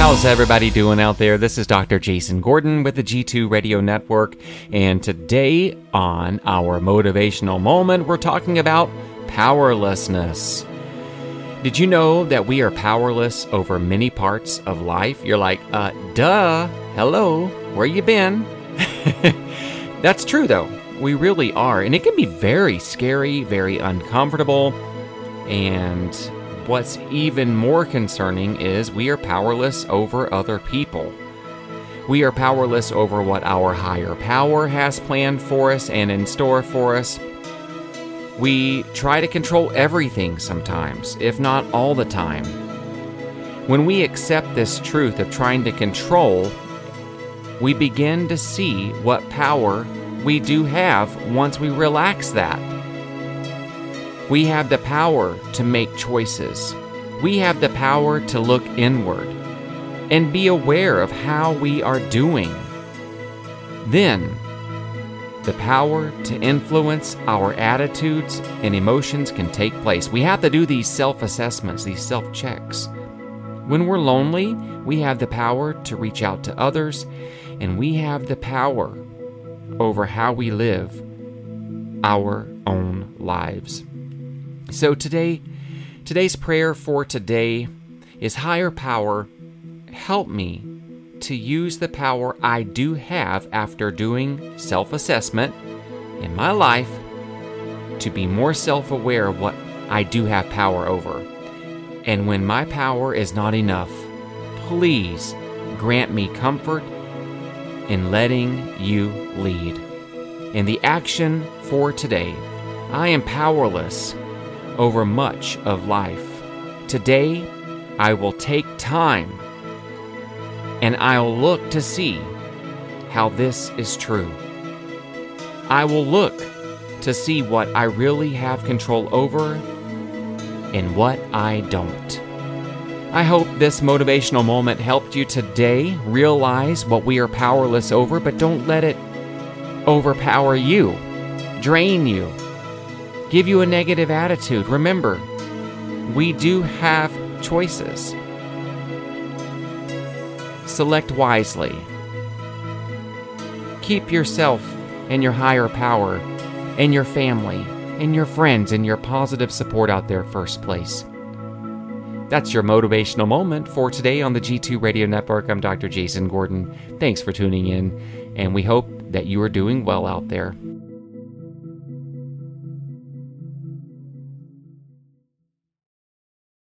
How's everybody doing out there? This is Dr. Jason Gordon with the G2 Radio Network, and today on our motivational moment, we're talking about powerlessness. Did you know that we are powerless over many parts of life? You're like, uh, duh, hello, where you been? That's true though. We really are, and it can be very scary, very uncomfortable, and what's even more concerning is we are powerless over other people. We are powerless over what our higher power has planned for us and in store for us. We try to control everything sometimes, if not all the time. When we accept this truth of trying to control, we begin to see what power we do have once we relax that. We have the power to make choices. We have the power to look inward and be aware of how we are doing. Then, the power to influence our attitudes and emotions can take place. We have to do these self assessments, these self checks. When we're lonely, we have the power to reach out to others, and we have the power over how we live our own lives. So today, today's prayer for today is higher power, help me to use the power I do have after doing self assessment in my life to be more self aware of what I do have power over. And when my power is not enough, please grant me comfort in letting you lead. In the action for today, I am powerless over much of life. Today, I will take time and I'll look to see how this is true. I will look to see what I really have control over and what I don't. I hope this motivational moment helped you today realize what we are powerless over, but don't let it overpower you, drain you, give you a negative attitude. Remember, we do have choices. Select wisely. Keep yourself and your higher power and your family and your friends and your positive support out there first place. That's your motivational moment for today on the G2 Radio Network. I'm Dr. Jason Gordon. Thanks for tuning in, and we hope that you are doing well out there.